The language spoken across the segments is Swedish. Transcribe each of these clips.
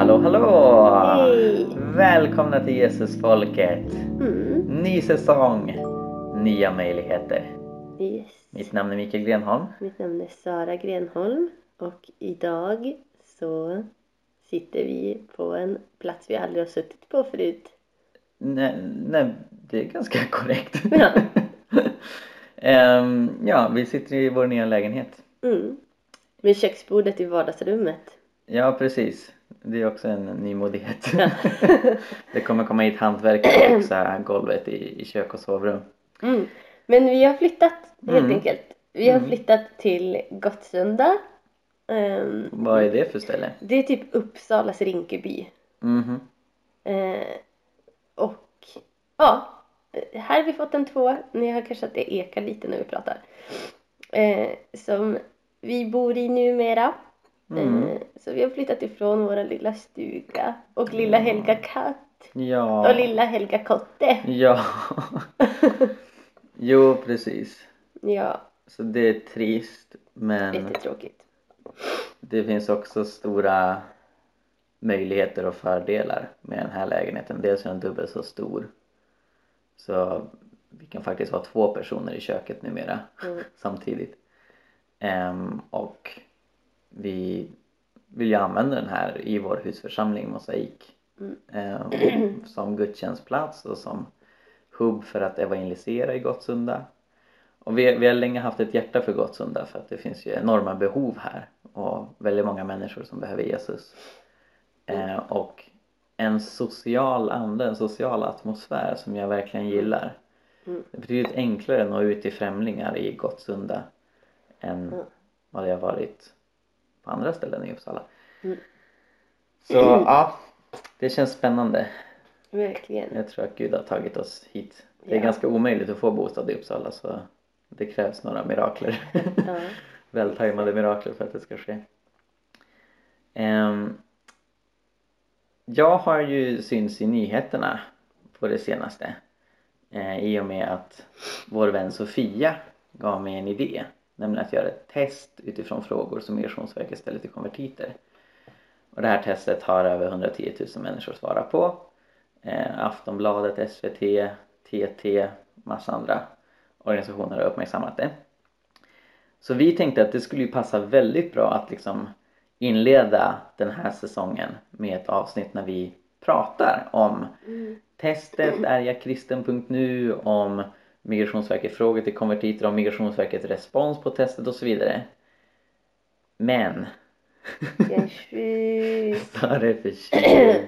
hallå, hallå! Hej! Välkomna till Jesusfolket! Mm. Ny säsong, nya möjligheter. Yes. Mitt namn är Mikael Grenholm. Mitt namn är Sara Grenholm och idag så sitter vi på en plats vi aldrig har suttit på förut. Nej, nej det är ganska korrekt. Ja. Ehm, ja, vi sitter i vår nya lägenhet. Mm. Med köksbordet i vardagsrummet. Ja, precis. Det är också en nymodighet. Det kommer komma hit hantverkare och fixa golvet i, i kök och sovrum. Mm. Men vi har flyttat helt Mm. enkelt. Vi har Mm. flyttat till Gottsunda. Ehm, Vad är det för ställe? det är typ Uppsalas Rinkeby. Mhm. Eh, och ja, här har vi fått en tvåa. Ni hör kanske att det ekar lite när vi pratar. Eh, som vi bor i numera. Mm. Eh, så vi har flyttat ifrån vår lilla stuga och lilla Helga katt Ja. och lilla Helga kotte. Ja. jo, precis. Ja, Så det är trist men jättetråkigt. det finns också stora möjligheter och fördelar med den här lägenheten. Dels är den dubbelt så stor. Så vi kan faktiskt vara två personer i köket numera Mm. samtidigt. Ehm, och vi vill ju använda den här i vår husförsamling Mosaik Mm. ehm, som gudstjänstplats och som hubb för att evangelisera i Gottsunda. Och vi, vi har länge haft ett hjärta för Gottsunda för att det finns ju enorma behov här och väldigt många människor som behöver Jesus. Eh, och en social ande, en social atmosfär som jag verkligen gillar. Mm. Det är betydligt enklare att nå ut till främlingar i Gottsunda än Mm. vad det har varit på andra ställen i Uppsala. Mm. Så ja, det känns spännande. Verkligen. Jag tror att Gud har tagit oss hit. Det är Ja. ganska omöjligt att få bostad i Uppsala så det krävs några mirakler. Ja. Vältajmade mirakler för att det ska ske. Ehm, jag har ju synts i nyheterna på det senaste eh, i och med att vår vän Sofia gav mig en idé nämligen att göra ett test utifrån frågor som Migrationsverket ställer till konvertiter. Och det här testet har över 110 000 människor svarat på. Eh, Aftonbladet, SVT, TT, massa andra organisationer har uppmärksammat det. Så vi tänkte att det skulle ju passa väldigt bra att liksom inleda den här säsongen med ett avsnitt när vi pratar om Mm. testet ärjagkristen.nu, om Migrationsverket frågor till konvertiter, om Migrationsverkets respons på testet och så vidare. Men det förkyld.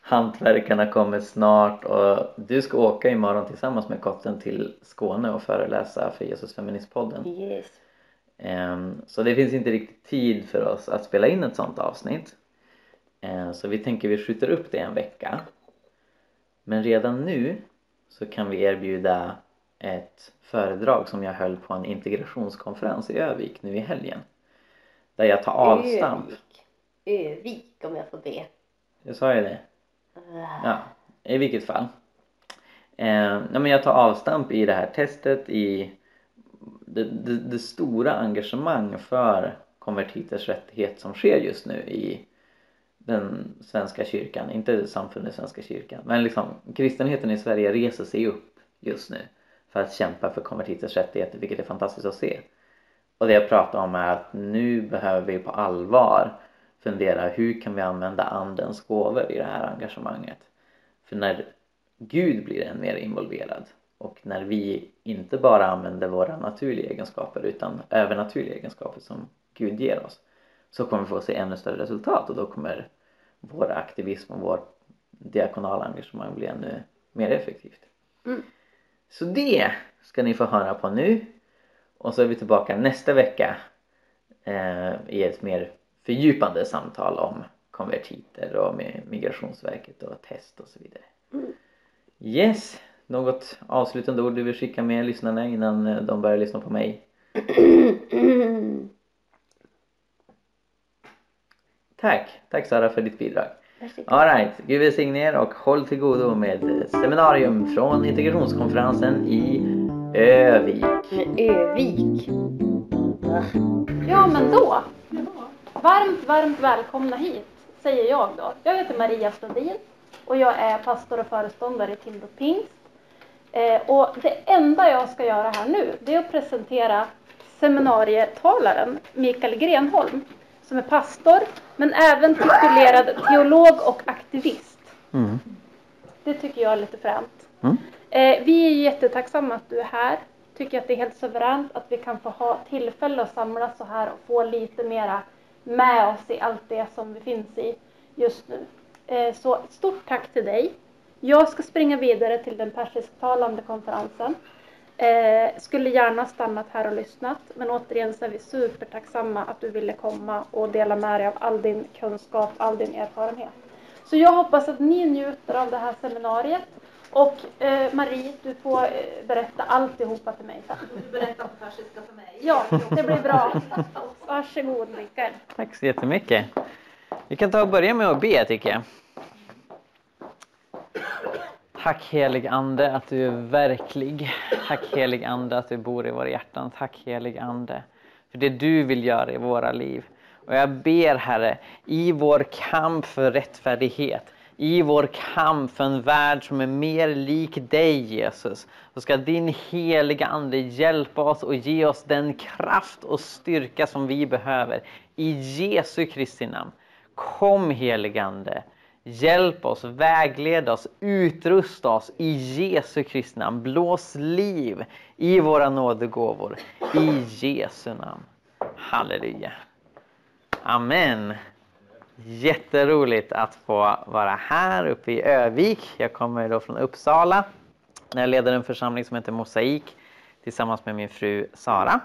Hantverkarna kommer snart och du ska åka imorgon tillsammans med kotten till Skåne och föreläsa för Jesus Feministpodden. Yes. Ehm, Så det finns inte riktigt tid för oss att spela in ett sånt avsnitt. Ehm, Så vi tänker vi skjuter upp det en vecka. Men redan nu så kan vi erbjuda ett föredrag som jag höll på en integrationskonferens i Övik nu i helgen. Där jag tar avstamp. Övik. Övik om jag får be. Jag sa ju det. Ah. Ja, i vilket fall. Eh, men jag tar avstamp i det här testet i det, det, det stora engagemang för konvertiters rättighet som sker just nu i den svenska kyrkan, inte samfundet Svenska kyrkan, men liksom kristenheten i Sverige reser sig upp just nu för att kämpa för konvertiters rättigheter, vilket är fantastiskt att se. Och det jag pratar om är att nu behöver vi på allvar fundera hur kan vi använda andens gåvor i det här engagemanget. För när Gud blir än mer involverad och när vi inte bara använder våra naturliga egenskaper utan övernaturliga egenskaper som Gud ger oss så kommer vi få se ännu större resultat och då kommer vår aktivism och vårt diakonala engagemang bli ännu mer effektivt. Mm. Så det ska ni få höra på nu och så är vi tillbaka nästa vecka eh, i ett mer fördjupande samtal om konvertiter och med Migrationsverket och test och så vidare. Mm. Yes, något avslutande ord du vill skicka med lyssnarna innan eh, de börjar lyssna på mig? Tack, tack Sara för ditt bidrag. Alright, Gud välsigne er och håll till godo med seminarium från integrationskonferensen i Övik. Övik. Ja, men då. Varmt, varmt välkomna hit säger jag då. Jag heter Maria Flodin och jag är pastor och föreståndare i Timrå Pingst. Eh, och det enda jag ska göra här nu, det är att presentera seminarietalaren Mikael Grenholm, som är pastor, men även titulerad teolog och aktivist. Mm. Det tycker jag är lite fränt. Mm. Eh, vi är jättetacksamma att du är här. Tycker att det är helt suveränt att vi kan få ha tillfälle att samlas så här och få lite mera med oss i allt det som vi finns i just nu. Eh, så stort tack till dig. Jag ska springa vidare till den persisktalande konferensen. Eh, skulle gärna stannat här och lyssnat, men återigen så är vi supertacksamma att du ville komma och dela med dig av all din kunskap, all din erfarenhet. Så jag hoppas att ni njuter av det här seminariet. Och eh, Marie, du får eh, berätta alltihopa till mig sen. Du berättar på persiska för mig. Ja, det blir bra. Varsågod Mikael. Tack så jättemycket. Vi kan ta och börja med att be tycker jag. Tack helig Ande att du är verklig. Tack helig Ande att du bor i våra hjärtan. Tack helig Ande för det du vill göra i våra liv. Och jag ber Herre, i vår kamp för rättfärdighet, i vår kamp för en värld som är mer lik dig Jesus, så ska din heliga Ande hjälpa oss och ge oss den kraft och styrka som vi behöver. I Jesu Kristi namn. Kom heligande. Ande. Hjälp oss, vägled oss, utrusta oss i Jesu Kristi namn. Blås liv i våra nådegåvor i Jesu namn. Halleluja. Amen. Jätteroligt att få vara här uppe i Övik. Jag kommer då från Uppsala. Jag leder en församling som heter Mosaik tillsammans med min fru Sara.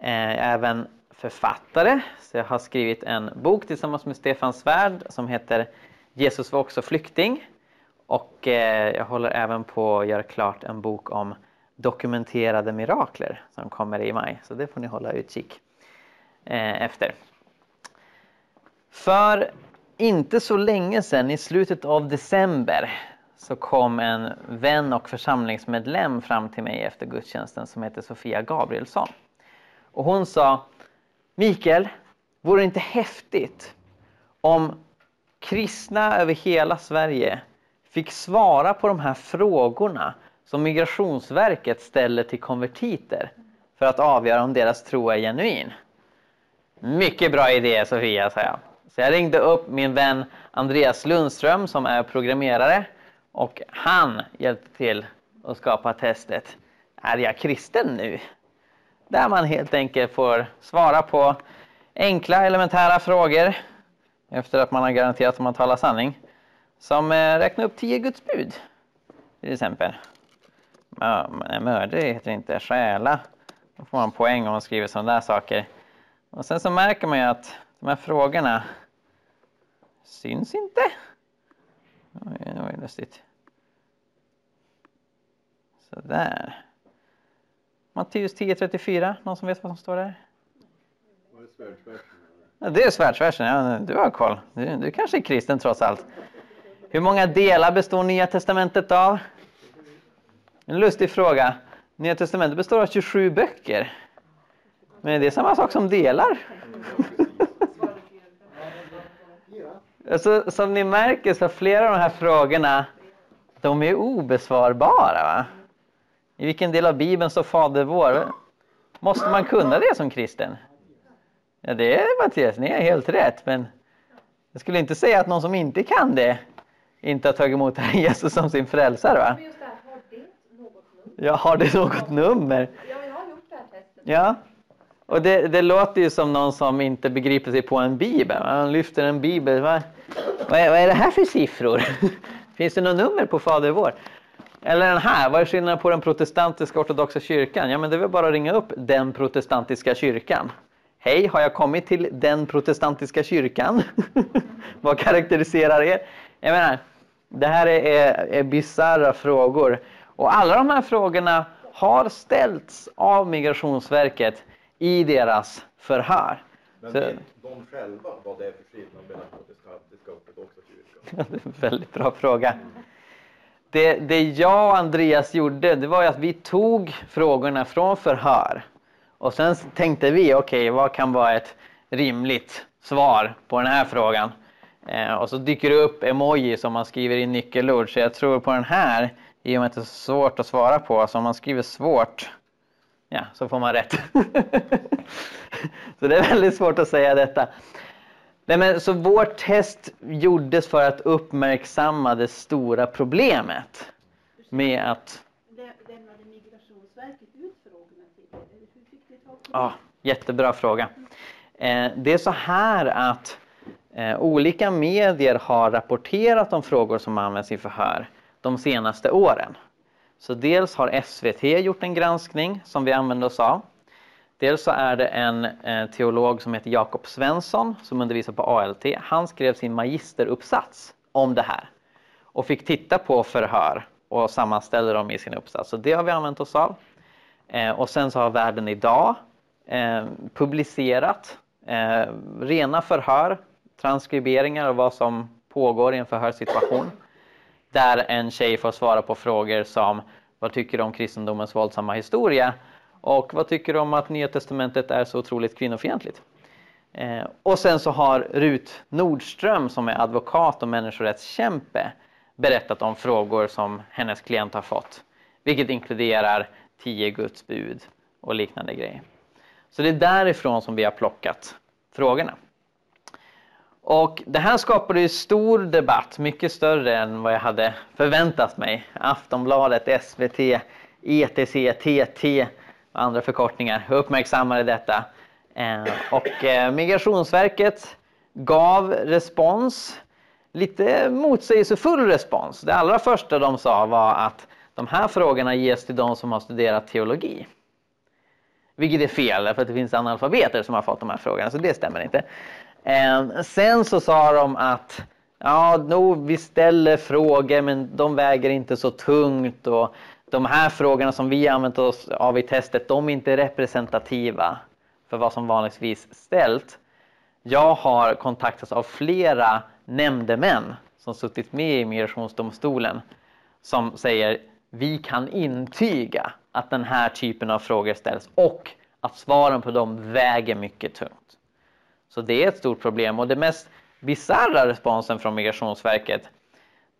Eh, jag är även författare, så jag har skrivit en bok tillsammans med Stefan Svärd som heter Jesus var också flykting. Och eh, jag håller även på att göra klart en bok om dokumenterade mirakler som kommer i maj. Så det får ni hålla utkik eh, efter. För inte så länge sedan, i slutet av december, så kom en vän och församlingsmedlem fram till mig efter gudstjänsten som heter Sofia Gabrielsson. Och hon sa Mikael, vore det inte häftigt om kristna över hela Sverige fick svara på de här frågorna som Migrationsverket ställer till konvertiter för att avgöra om deras tro är genuin. Mycket bra idé Sofia, sa jag. Så jag ringde upp min vän Andreas Lundström som är programmerare och han hjälpte till att skapa testet Är jag kristen nu? Där man helt enkelt får svara på enkla elementära frågor efter att man har garanterat att man talar sanning. Som räknar räkna upp tio Guds bud. Till exempel. Mö- heter det inte stjäla. Då får man poäng om man skriver sådana där saker. Och sen så märker man ju att de här frågorna syns inte. Oj, det var ju lustigt. Sådär. Matteus 10.34, någon som vet vad som står där? Ja, det det är svärdsversen, ja, du har koll. Du, du kanske är kristen trots allt. Hur många delar består Nya Testamentet av? En lustig fråga. Nya Testamentet består av 27 böcker. Men det är samma sak som delar. alltså, som ni märker så flera av de här frågorna de är obesvarbara. Va? I vilken del av Bibeln står Fader vår? Måste man kunna det som kristen? Ja, det är Mattias, ni är helt rätt. Men jag skulle inte säga att någon som inte kan det inte har tagit emot Herren Jesus som sin frälsare. Va? Men just det här, har det något nummer? Ja, har det något nummer? Ja, jag har gjort det här testet. Ja. Och det, det låter ju som någon som inte begriper sig på en bibel. Han lyfter en bibel. Va? Vad, är, vad är det här för siffror? Finns det något nummer på Fader vår? Eller den här, vad är skillnaden på den protestantiska ortodoxa kyrkan? Ja men det är väl bara att ringa upp den protestantiska kyrkan. Hej, har jag kommit till den protestantiska kyrkan? vad karaktäriserar er? Jag menar, det här är, är, är bisarra frågor. Och alla de här frågorna har ställts av Migrationsverket i deras förhör. Men vet de själva vad det är för skillnad mellan protestantiska och ortodoxa kyrkan? Väldigt bra fråga. Det, det jag och Andreas gjorde, det var att vi tog frågorna från förhör. Och sen tänkte vi, okej, vad kan vara ett rimligt svar på den här frågan? Eh, och så dyker det upp emoji som man skriver i nyckelord. Så jag tror på den här, i och med att det är så svårt att svara på. Så om man skriver svårt, ja, så får man rätt. så det är väldigt svårt att säga detta. Nej, men, så vårt test gjordes för att uppmärksamma det stora problemet med att Lämnade Migrationsverket ut frågorna till er? Eller hur fick ni tag på Ja, jättebra fråga. Eh, det är så här att eh, olika medier har rapporterat om frågor som används i förhör de senaste åren. Så dels har SVT gjort en granskning som vi använder oss av. Dels så är det en eh, teolog som heter Jakob Svensson som undervisar på ALT. Han skrev sin magisteruppsats om det här och fick titta på förhör och sammanställa dem i sin uppsats. Så det har vi använt oss av. Eh, och sen så har Världen idag eh, publicerat eh, rena förhör, transkriberingar av vad som pågår i en förhörssituation. Där en tjej får svara på frågor som vad tycker du om kristendomens våldsamma historia? Och vad tycker du om att Nya Testamentet är så otroligt kvinnofientligt? Eh, och sen så har Rut Nordström som är advokat och människorättskämpe berättat om frågor som hennes klient har fått. Vilket inkluderar tio Guds bud och liknande grejer. Så det är därifrån som vi har plockat frågorna. Och det här skapade ju stor debatt, mycket större än vad jag hade förväntat mig. Aftonbladet, SVT, ETC, TT och andra förkortningar uppmärksammade detta. Eh, och eh, Migrationsverket gav respons, lite motsägelsefull respons. Det allra första de sa var att de här frågorna ges till de som har studerat teologi. Vilket är fel, för det finns analfabeter som har fått de här frågorna, så det stämmer inte. Ehm, sen så sa de att ja, no, vi ställer frågor men de väger inte så tungt och de här frågorna som vi använt oss av i testet, de är inte representativa för vad som vanligtvis ställt. Jag har kontaktats av flera nämndemän som suttit med i Migrationsdomstolen som säger vi kan intyga att den här typen av frågor ställs och att svaren på dem väger mycket tungt. Så det är ett stort problem och det mest bisarra responsen från Migrationsverket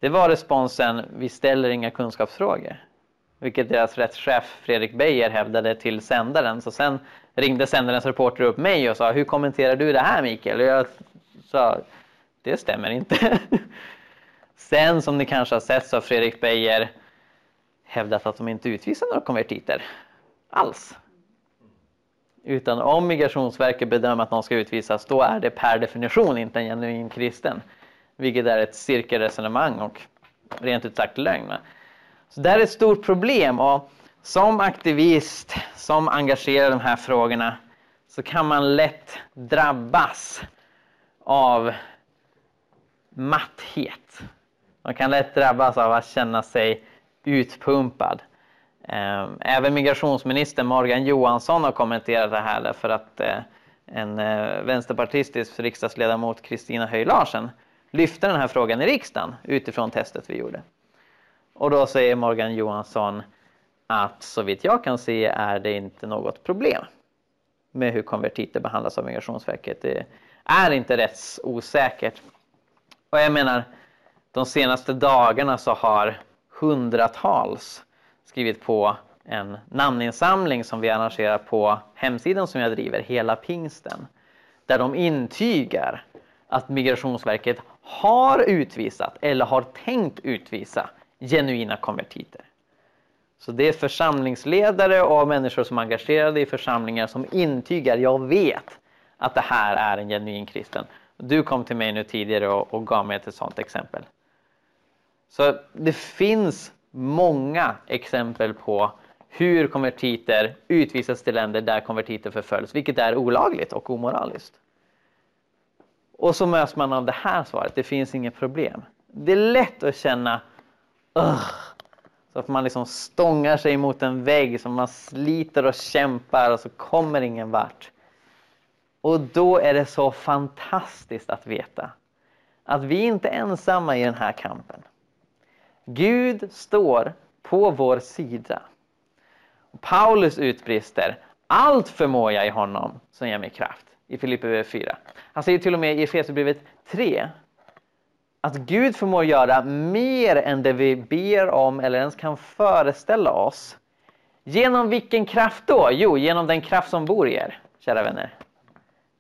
det var responsen vi ställer inga kunskapsfrågor. Vilket deras rättschef Fredrik Beijer hävdade till sändaren. Så sen ringde sändarens reporter upp mig och sa hur kommenterar du det här Mikael? Och jag sa det stämmer inte. Sen som ni kanske har sett så har Fredrik Beijer hävdat att de inte utvisar några konvertiter alls. Utan om Migrationsverket bedömer att någon ska utvisas då är det per definition inte en genuin kristen. Vilket är ett cirkelresonemang och rent ut sagt lögn. Så det här är ett stort problem och som aktivist som engagerar i de här frågorna så kan man lätt drabbas av matthet. Man kan lätt drabbas av att känna sig utpumpad. Ehm, även migrationsminister Morgan Johansson har kommenterat det här därför att eh, en eh, vänsterpartistisk riksdagsledamot Kristina Höj Larsen lyfte den här frågan i riksdagen utifrån testet vi gjorde. Och då säger Morgan Johansson att så vitt jag kan se är det inte något problem med hur konvertiter behandlas av Migrationsverket. Det är inte rättsosäkert. Och jag menar, de senaste dagarna så har hundratals skrivit på en namninsamling som vi arrangerar på hemsidan som jag driver, Hela Pingsten. Där de intygar att Migrationsverket har utvisat eller har tänkt utvisa genuina konvertiter. Så det är församlingsledare och människor som är engagerade i församlingar som intygar, jag vet att det här är en genuin kristen. Du kom till mig nu tidigare och, och gav mig ett sådant exempel. Så det finns många exempel på hur konvertiter utvisas till länder där konvertiter förföljs, vilket är olagligt och omoraliskt. Och så möts man av det här svaret, det finns inget problem. Det är lätt att känna Ugh. så att man liksom stångar sig mot en vägg som man sliter och kämpar och så kommer ingen vart. Och då är det så fantastiskt att veta att vi inte är ensamma i den här kampen. Gud står på vår sida. Paulus utbrister allt förmår jag i honom som ger mig kraft i Filipperbrevet 4. Han säger till och med i Efesierbrevet 3 att Gud förmår göra mer än det vi ber om eller ens kan föreställa oss. Genom vilken kraft då? Jo, genom den kraft som bor i er, kära vänner.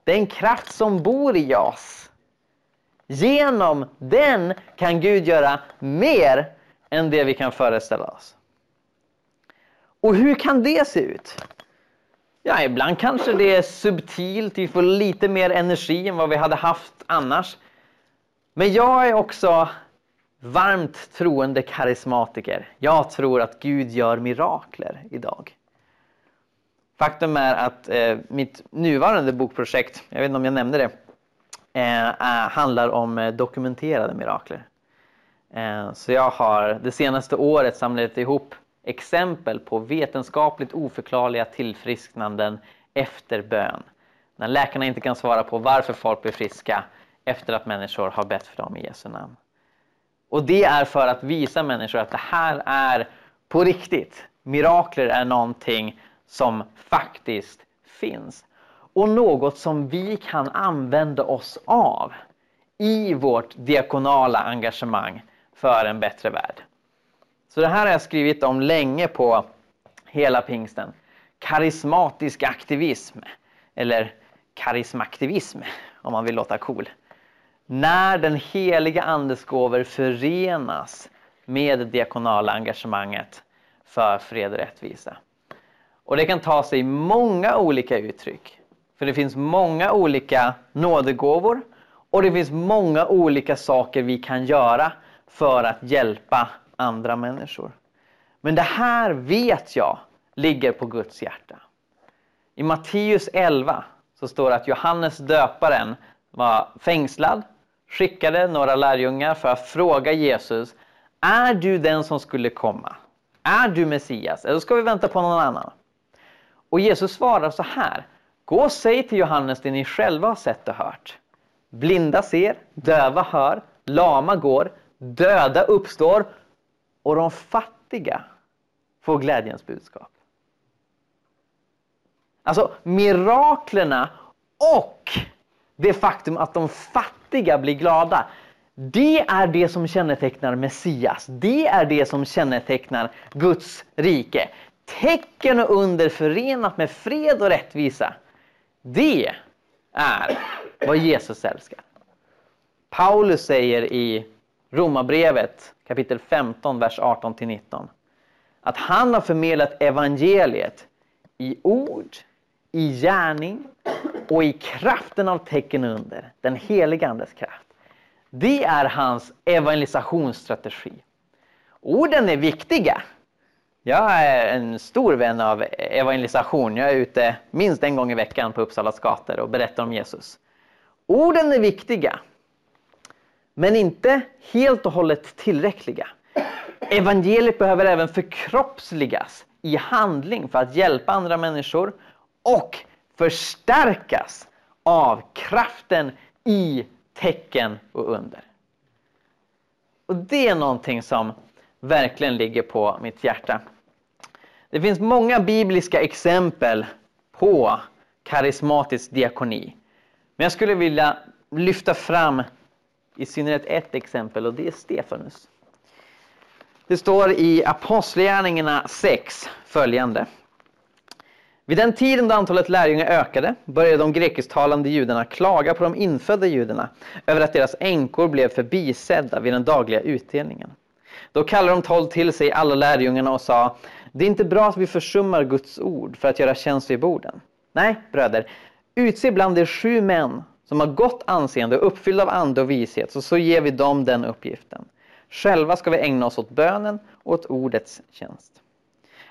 Den kraft som bor i oss. Genom den kan Gud göra mer än det vi kan föreställa oss. Och hur kan det se ut? Ja, ibland kanske det är subtilt, vi får lite mer energi än vad vi hade haft annars. Men jag är också varmt troende karismatiker. Jag tror att Gud gör mirakler idag. Faktum är att eh, mitt nuvarande bokprojekt, jag vet inte om jag nämnde det, eh, eh handlar om eh, dokumenterade mirakler. Eh, så jag har det senaste året samlat ihop exempel på vetenskapligt oförklarliga tillfrisknanden efter bön. När läkarna inte kan svara på varför folk blir friska efter att människor har bett för dem i Jesu namn. Och det är för att visa människor att det här är på riktigt. Mirakler är någonting som faktiskt finns. Och något som vi kan använda oss av i vårt diakonala engagemang för en bättre värld. Så det här har jag skrivit om länge på hela pingsten. Karismatisk aktivism, eller karismaktivism om man vill låta cool. När den heliga andes gåvor förenas med det diakonala engagemanget för fred och rättvisa. Och det kan ta sig många olika uttryck. För det finns många olika nådegåvor och det finns många olika saker vi kan göra för att hjälpa andra människor. Men det här vet jag ligger på Guds hjärta. I Matteus 11 så står det att Johannes döparen var fängslad, skickade några lärjungar för att fråga Jesus, är du den som skulle komma? Är du Messias? Eller ska vi vänta på någon annan? Och Jesus svarar så här, gå och säg till Johannes det ni själva har sett och hört. Blinda ser, döva hör, lama går, döda uppstår och de fattiga får glädjens budskap. Alltså miraklerna och det faktum att de fattiga blir glada. Det är det som kännetecknar Messias. Det är det som kännetecknar Guds rike. Tecken och under förenat med fred och rättvisa. Det är vad Jesus älskar. Paulus säger i Romarbrevet kapitel 15, vers 18-19 att han har förmedlat evangeliet i ord, i gärning och i kraften av tecken under, den heliga Andes kraft. Det är hans evangelisationsstrategi. Orden är viktiga. Jag är en stor vän av evangelisation. Jag är ute minst en gång i veckan på Uppsalas gator och berättar om Jesus. Orden är viktiga, men inte helt och hållet tillräckliga. Evangeliet behöver även förkroppsligas i handling för att hjälpa andra människor och förstärkas av kraften i tecken och under. Och det är någonting som verkligen ligger på mitt hjärta. Det finns många bibliska exempel på karismatisk diakoni. Men jag skulle vilja lyfta fram i synnerhet ett exempel och det är Stefanus. Det står i Apostlagärningarna 6 följande. Vid den tiden då antalet lärjungar ökade började de grekisktalande judarna klaga på de infödda judarna över att deras änkor blev förbisedda vid den dagliga utdelningen. Då kallade de tolv till sig alla lärjungarna och sa Det är inte bra att vi försummar Guds ord för att göra tjänst vid borden. Nej, bröder, utse bland er sju män som har gott anseende och uppfyllda av ande och vishet, så, så ger vi dem den uppgiften. Själva ska vi ägna oss åt bönen och åt ordets tjänst.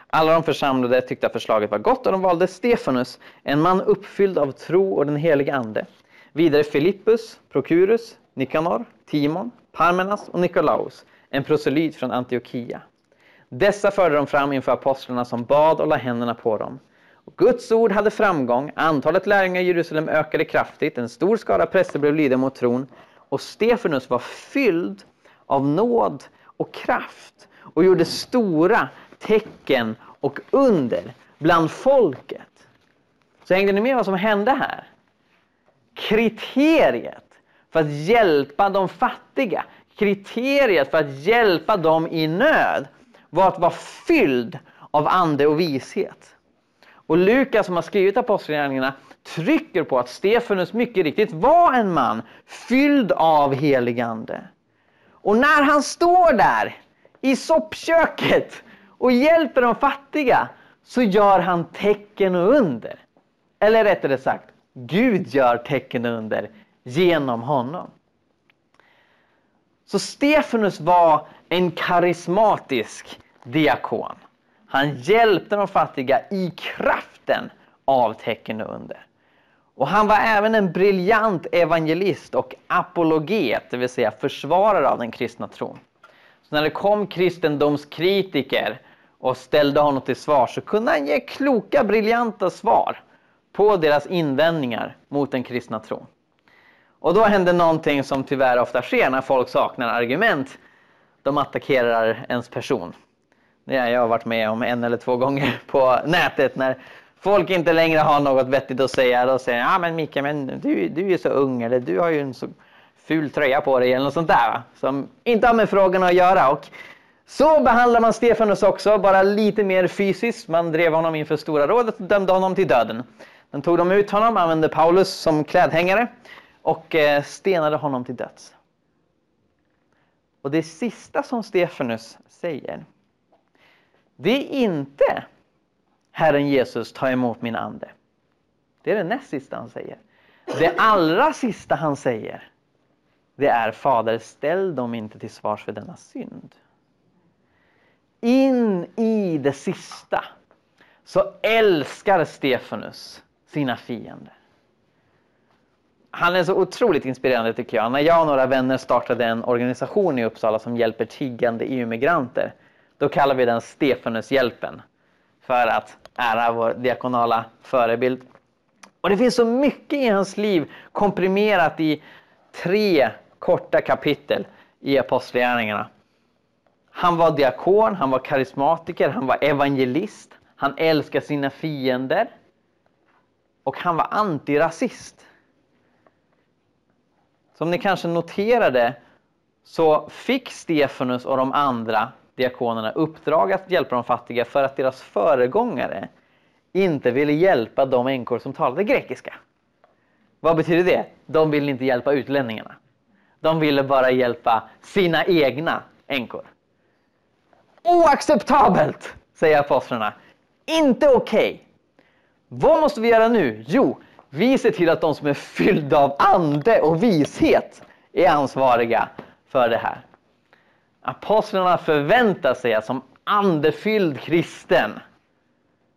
Alla de församlade tyckte att förslaget var gott och de valde Stefanus, en man uppfylld av tro och den helige ande. Vidare Filippus, Prokurus, Nikanor, Timon, Parmenas och Nikolaus, en proselyt från Antiochia. Dessa förde de fram inför apostlarna som bad och la händerna på dem. Guds ord hade framgång, antalet lärjungar i Jerusalem ökade kraftigt, en stor skara präster blev lydiga mot tron och Stefanus var fylld av nåd och kraft och gjorde stora tecken och under bland folket. Så hängde ni med vad som hände här? Kriteriet för att hjälpa de fattiga kriteriet för att hjälpa dem i nöd var att vara fylld av ande och vishet. Och Lukas som har skrivit Apostlagärningarna trycker på att Stefanus mycket riktigt var en man fylld av helig ande. Och när han står där i soppköket och hjälper de fattiga så gör han tecken och under. Eller rättare sagt, Gud gör tecken och under genom honom. Så Stefanus var en karismatisk diakon. Han hjälpte de fattiga i kraften av tecken och under. Och han var även en briljant evangelist och apologet, det vill säga försvarare av den kristna tron. Så när det kom kristendomskritiker och ställde honom till svar så kunde han ge kloka, briljanta svar på deras invändningar mot den kristna tron. Och då hände någonting som tyvärr ofta sker när folk saknar argument. De attackerar ens person. Det har jag varit med om en eller två gånger på nätet när folk inte längre har något vettigt att säga. Då säger ja men Mikael, men du, du är ju så ung eller du har ju en så ful tröja på dig eller något sånt där. Va? Som inte har med frågorna att göra. Och så behandlar man Stefanus också, bara lite mer fysiskt. Man drev honom inför Stora rådet och dömde honom till döden. Sen tog de ut honom, använde Paulus som klädhängare och eh, stenade honom till döds. Och det sista som Stefanus säger, det är inte Herren Jesus, ta emot min ande. Det är det näst sista han säger. Det allra sista han säger, det är Fader, ställ dem inte till svars för denna synd. In i det sista så älskar Stefanus sina fiender. Han är så otroligt inspirerande tycker jag. När jag och några vänner startade en organisation i Uppsala som hjälper tiggande EU-migranter, då kallar vi den Stefanushjälpen för att ära vår diakonala förebild. Och det finns så mycket i hans liv komprimerat i tre korta kapitel i Apostlagärningarna. Han var diakon, han var karismatiker, han var evangelist, han älskade sina fiender och han var antirasist. Som ni kanske noterade så fick Stefanus och de andra diakonerna uppdrag att hjälpa de fattiga för att deras föregångare inte ville hjälpa de änkor som talade grekiska. Vad betyder det? De ville inte hjälpa utlänningarna. De ville bara hjälpa sina egna änkor. Oacceptabelt, säger apostlarna. Inte okej. Okay. Vad måste vi göra nu? Jo, vi ser till att de som är fyllda av ande och vishet är ansvariga för det här. Apostlarna förväntar sig att som andefylld kristen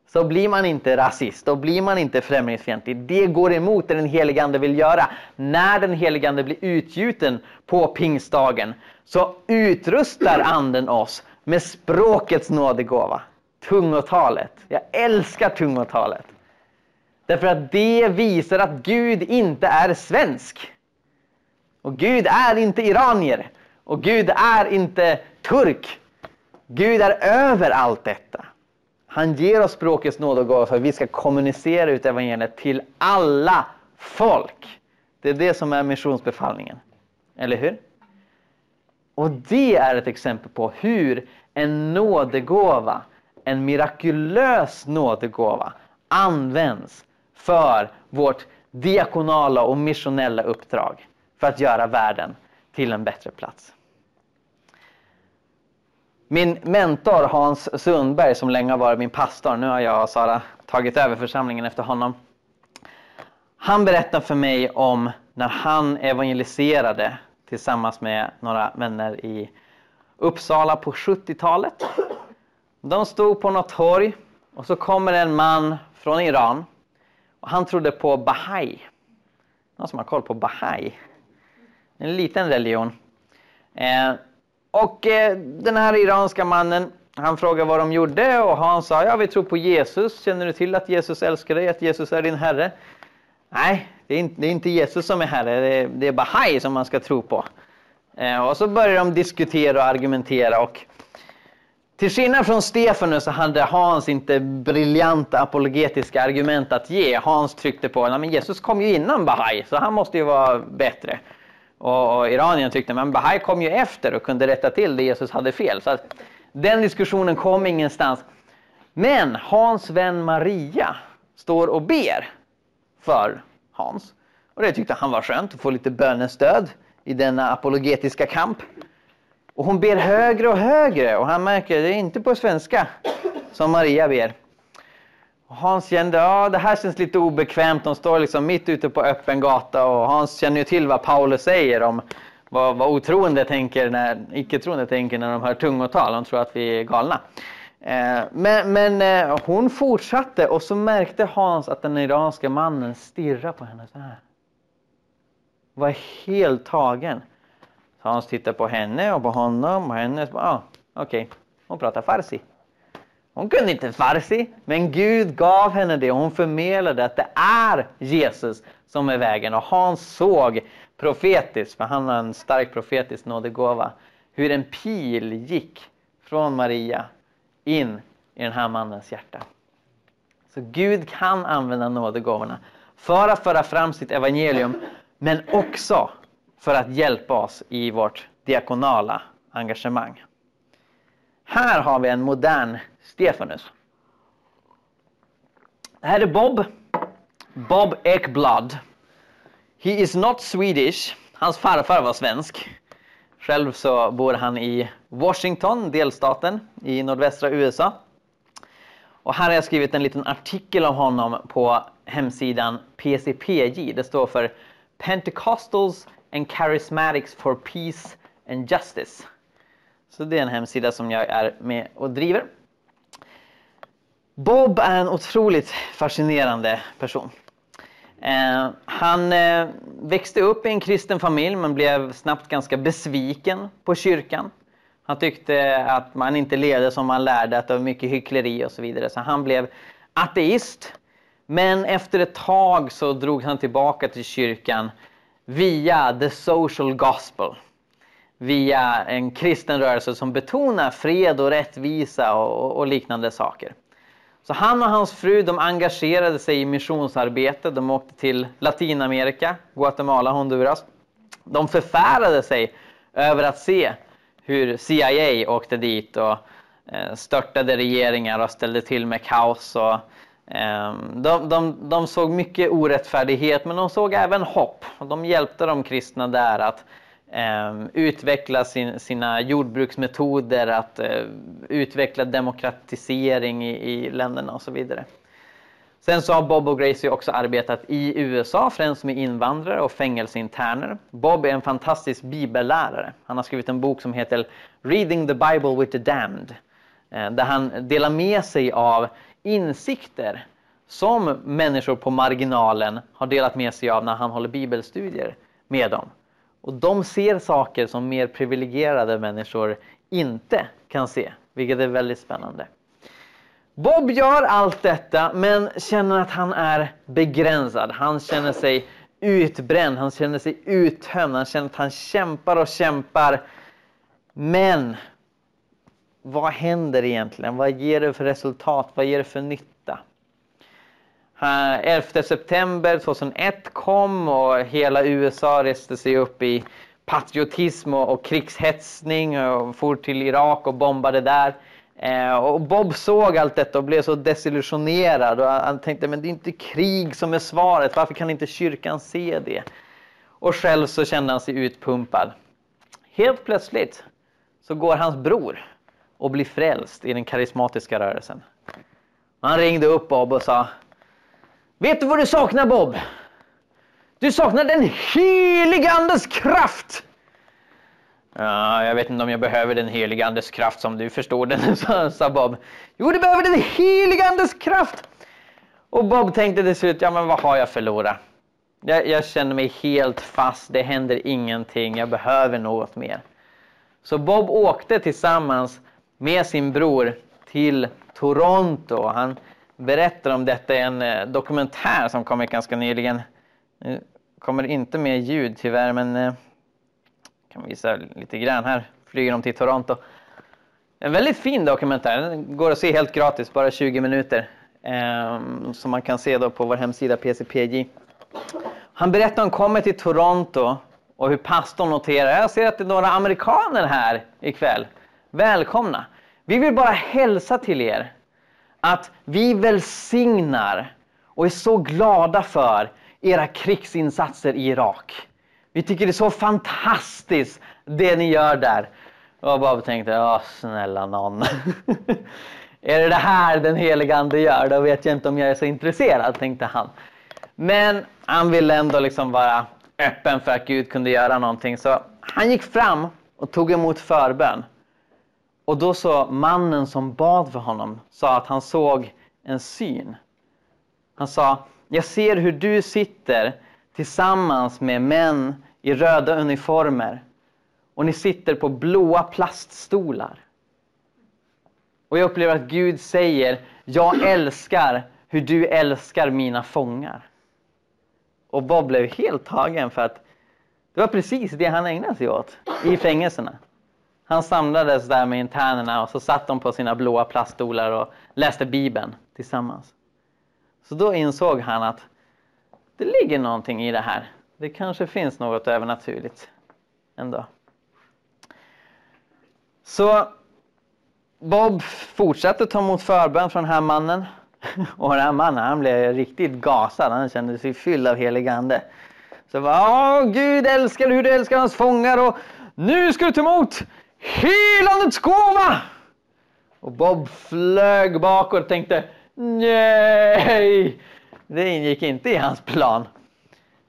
så blir man inte rasist, då blir man inte främlingsfientlig. Det går emot det den helige Ande vill göra. När den helige Ande blir utgjuten på pingstdagen så utrustar Anden oss med språkets nådegåva, tungotalet. Jag älskar tungotalet. Därför att det visar att Gud inte är svensk. Och Gud är inte iranier. Och Gud är inte turk. Gud är över allt detta. Han ger oss språkets nåd och gåva för att vi ska kommunicera ut evangeliet till alla folk. Det är det som är missionsbefallningen. Eller hur? Och det är ett exempel på hur en nådegåva, en mirakulös nådegåva används för vårt diakonala och missionella uppdrag för att göra världen till en bättre plats. Min mentor Hans Sundberg som länge har varit min pastor, nu har jag och Sara tagit över församlingen efter honom. Han berättar för mig om när han evangeliserade tillsammans med några vänner i Uppsala på 70-talet. De stod på något torg och så kommer en man från Iran och han trodde på Bahai. Någon som har koll på Bahai? En liten religion. Eh, och eh, den här iranska mannen, han frågade vad de gjorde och han sa, ja vi tror på Jesus. Känner du till att Jesus älskar dig, att Jesus är din Herre? Nej, det är inte, det är inte Jesus som är Herre, det är, det är Bahai som man ska tro på. Eh, och så började de diskutera och argumentera och till skillnad från Stefanus så hade Hans inte briljanta apologetiska argument att ge. Hans tryckte på att Jesus kom ju innan Bahai, så han måste ju vara bättre. Och, och iranierna tyckte men Bahai kom ju efter och kunde rätta till det Jesus hade fel. Så att den diskussionen kom ingenstans. Men Hans vän Maria står och ber för Hans. Och det tyckte han var skönt att få lite bönestöd i denna apologetiska kamp. Och hon ber högre och högre och han märker att det är inte på svenska som Maria ber. Och Hans kände ja det här känns lite obekvämt. De står liksom mitt ute på öppen gata och Hans känner ju till vad Paulus säger om vad, vad otroende tänker när icke-troende tänker när de hör tungotal. De tror att vi är galna. Eh, men, men eh, hon fortsatte och så märkte Hans att den iranska mannen stirrade på henne så här. Var helt tagen. Så Hans tittade på henne och på honom och henne. Ah, Okej, okay. hon pratar farsi. Hon kunde inte farsi, men Gud gav henne det och hon förmedlade att det är Jesus som är vägen. Och Hans såg profetiskt, för han har en stark profetisk nådegåva, hur en pil gick från Maria in i den här mannens hjärta. Så Gud kan använda nådegåvorna för att föra fram sitt evangelium, men också för att hjälpa oss i vårt diakonala engagemang. Här har vi en modern Stefanus. Det här är Bob. Bob Ekblad. He is not Swedish. Hans farfar var svensk. Själv så bor han i Washington, delstaten i nordvästra USA. Och här har jag skrivit en liten artikel om honom på hemsidan PCPJ. Det står för Pentecostals and Charismatics for Peace and Justice. Så det är en hemsida som jag är med och driver. Bob är en otroligt fascinerande person. Eh, han eh, växte upp i en kristen familj men blev snabbt ganska besviken på kyrkan. Han tyckte att man inte levde som man lärde, att det var mycket hyckleri och så vidare. Så han blev ateist. Men efter ett tag så drog han tillbaka till kyrkan via the social gospel. Via en kristen rörelse som betonar fred och rättvisa och, och liknande saker. Så han och hans fru de engagerade sig i missionsarbete. De åkte till Latinamerika, Guatemala, Honduras. De förfärade sig över att se hur CIA åkte dit och eh, störtade regeringar och ställde till med kaos. Och, ehm, de, de, de såg mycket orättfärdighet men de såg även hopp. De hjälpte de kristna där att Ehm, utveckla sin, sina jordbruksmetoder, att eh, utveckla demokratisering i, i, länderna och så vidare. Sen så har Bob och Gracie också arbetat i USA, främst med invandrare och fängelseinterner. Bob är en fantastisk bibellärare. Han har skrivit en bok som heter Reading the Bible with the Damned. Eh, där han delar med sig av insikter som människor på marginalen har delat med sig av när han håller bibelstudier med dem. Och de ser saker som mer privilegierade människor inte kan se, vilket är väldigt spännande. Bob gör allt detta men känner att han är begränsad. Han känner sig utbränd, han känner sig uttömd, han känner att han kämpar och kämpar. Men vad händer egentligen? Vad ger det för resultat? Vad ger det för nytta? Eh, 11 september 2001 kom och hela USA reste sig upp i patriotism och, och krigshetsning och for till Irak och bombade där. Eh, och Bob såg allt detta och blev så desillusionerad och han tänkte men det är inte krig som är svaret, varför kan inte kyrkan se det? Och själv så kände han sig utpumpad. Helt plötsligt så går hans bror och blir frälst i den karismatiska rörelsen. Han ringde upp Bob och sa Vet du vad du saknar Bob? Du saknar den heliga andes kraft! Ja, jag vet inte om jag behöver den heliga andes kraft som du förstår den, sa Bob. Jo, du behöver den heliga andes kraft! Och Bob tänkte till slut, ja men vad har jag förlorat? Jag, jag känner mig helt fast, det händer ingenting, jag behöver något mer. Så Bob åkte tillsammans med sin bror till Toronto. Han berättar om detta i en eh, dokumentär som kommit ganska nyligen. Nu kommer inte med ljud tyvärr men jag kan visa lite grann. Här flyger de till Toronto. En väldigt fin dokumentär. Den går att se helt gratis, bara 20 minuter. Eh, som man kan se då på vår hemsida PCPJ. Han berättar om han kommer till Toronto och hur pastorn noterar, jag ser att det är några amerikaner här ikväll. Välkomna! Vi vill bara hälsa till er att vi välsignar och är så glada för era krigsinsatser i Irak. Vi tycker det är så fantastiskt det ni gör där. Jag bara tänkte, ja snälla någon. är det det här den helige Ande gör, då vet jag inte om jag är så intresserad, tänkte han. Men han ville ändå liksom vara öppen för att Gud kunde göra någonting. Så han gick fram och tog emot förbön. Och då så mannen som bad för honom sa att han såg en syn. Han sa, jag ser hur du sitter tillsammans med män i röda uniformer och ni sitter på blåa plaststolar. Och jag upplever att Gud säger, jag älskar hur du älskar mina fångar. Och Bob blev helt tagen för att det var precis det han ägnade sig åt i fängelserna. Han samlades där med internerna och så satt de på sina blåa plaststolar och läste Bibeln tillsammans. Så då insåg han att det ligger någonting i det här. Det kanske finns något övernaturligt ändå. Så Bob fortsatte ta emot förbön från den här mannen. Och den här mannen han blev riktigt gasad. Han kände sig fylld av helig ande. Så bara, ”Åh Gud älskar hur du älskar hans fångar och nu ska du ta emot helandets gåva! Och Bob flög bakåt och tänkte, nej, det ingick inte i hans plan.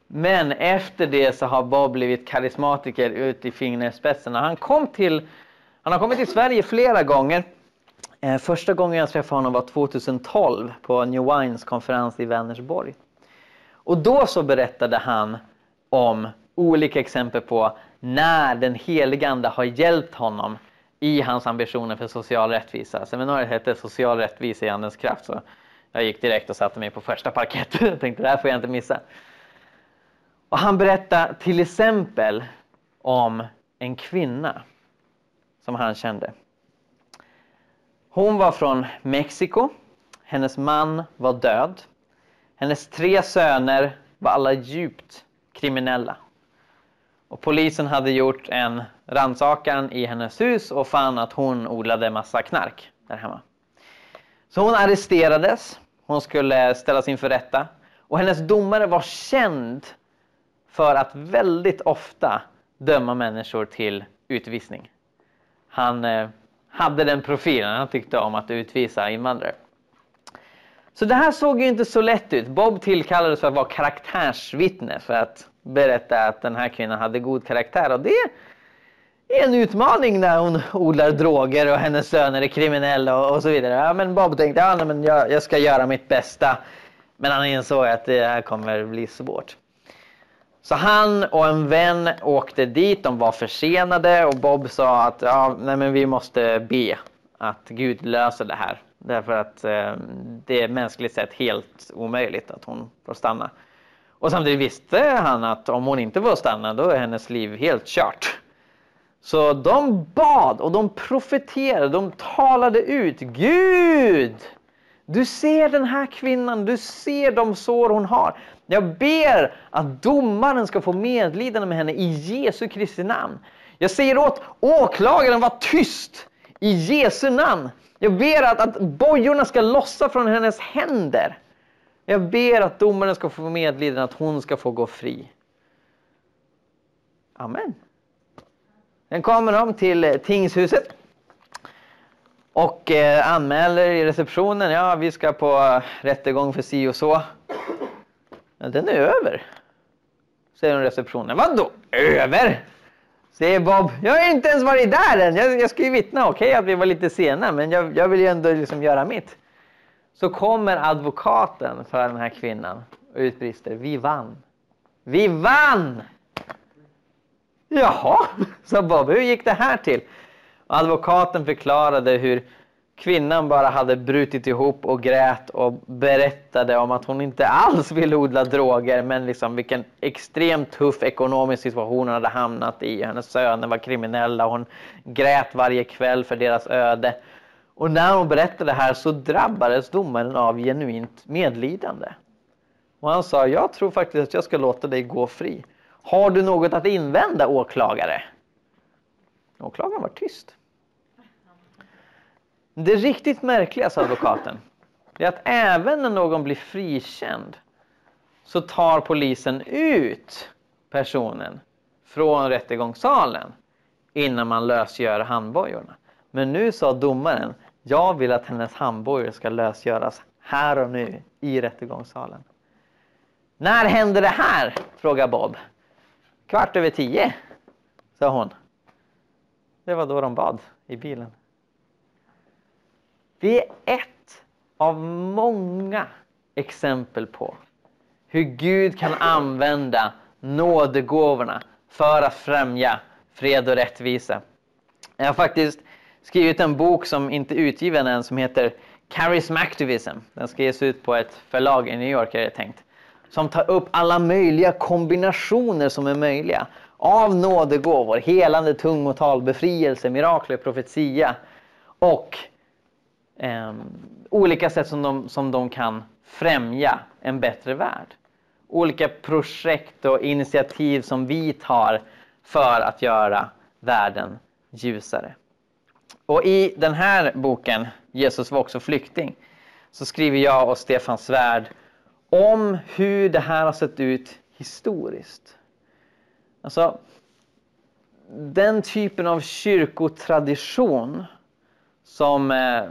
Men efter det så har Bob blivit karismatiker ut i fingerspetsarna. Han, kom till, han har kommit till Sverige flera gånger. Eh, första gången jag träffade honom var 2012 på New Wines konferens i Vänersborg. Och då så berättade han om olika exempel på när den helige Ande har hjälpt honom i hans ambitioner för social rättvisa. Seminariet hette Social rättvisa i Andens kraft. Så jag gick direkt och satte mig på första parkett. Jag tänkte det här får jag inte missa. Och han berättade till exempel om en kvinna som han kände. Hon var från Mexiko. Hennes man var död. Hennes tre söner var alla djupt kriminella. Och polisen hade gjort en rannsakan i hennes hus och fann att hon odlade massa knark där hemma. Så hon arresterades. Hon skulle ställas inför rätta. Och hennes domare var känd för att väldigt ofta döma människor till utvisning. Han eh, hade den profilen, han tyckte om att utvisa invandrare. Så det här såg ju inte så lätt ut. Bob tillkallades för att vara karaktärsvittne för att berätta att den här kvinnan hade god karaktär. Och det är en utmaning när hon odlar droger och hennes söner är kriminella och, och så vidare. Ja, men Bob tänkte att ja, jag, jag ska göra mitt bästa. Men han insåg att det här kommer bli svårt. Så han och en vän åkte dit, de var försenade och Bob sa att ja, nej, men vi måste be att Gud löser det här. Därför att eh, det är mänskligt sett helt omöjligt att hon får stanna. Och samtidigt visste han att om hon inte får stanna då är hennes liv helt kört. Så de bad och de profeterade, de talade ut. Gud! Du ser den här kvinnan, du ser de sår hon har. Jag ber att domaren ska få medlidande med henne i Jesu Kristi namn. Jag säger åt åklagaren att vara tyst i Jesu namn. Jag ber att, att bojorna ska lossa från hennes händer. Jag ber att domaren ska få medliden, att hon ska få gå fri. Amen. Sen kommer de till eh, tingshuset och eh, anmäler i receptionen, ja vi ska på rättegång för si och så. Ja, den är över, säger hon i receptionen. Vadå över? Säger Bob. Jag har inte ens varit där än. Jag, jag ska ju vittna. Okej okay, att vi var lite sena, men jag, jag vill ju ändå liksom göra mitt. Så kommer advokaten för den här kvinnan och utbrister. Vi vann. Vi vann! Jaha, sa Bob. Hur gick det här till? Och advokaten förklarade hur kvinnan bara hade brutit ihop och grät och berättade om att hon inte alls ville odla droger men liksom vilken extremt tuff ekonomisk situation hon hade hamnat i. Hennes söner var kriminella och hon grät varje kväll för deras öde. Och när hon berättade det här så drabbades domaren av genuint medlidande. Och han sa, jag tror faktiskt att jag ska låta dig gå fri. Har du något att invända åklagare? Åklagaren var tyst. Det riktigt märkliga, sa advokaten, är att även när någon blir frikänd så tar polisen ut personen från rättegångssalen innan man lösgör handbojorna. Men nu sa domaren, jag vill att hennes handbojor ska lösgöras här och nu i rättegångssalen. När hände det här? frågar Bob. Kvart över tio, sa hon. Det var då de bad i bilen. Det är ett av många exempel på hur Gud kan använda nådegåvorna för att främja fred och rättvisa. Jag har faktiskt skrivit en bok som inte är utgiven än som heter Charismactivism. Den ska ges ut på ett förlag i New York är det tänkt. Som tar upp alla möjliga kombinationer som är möjliga av nådegåvor, helande tungotal, befrielse, mirakler, profetia och eh, olika sätt som de, som de kan främja en bättre värld. Olika projekt och initiativ som vi tar för att göra världen ljusare. Och i den här boken, Jesus var också flykting, så skriver jag och Stefan Svärd om hur det här har sett ut historiskt. Alltså, den typen av kyrkotradition som eh,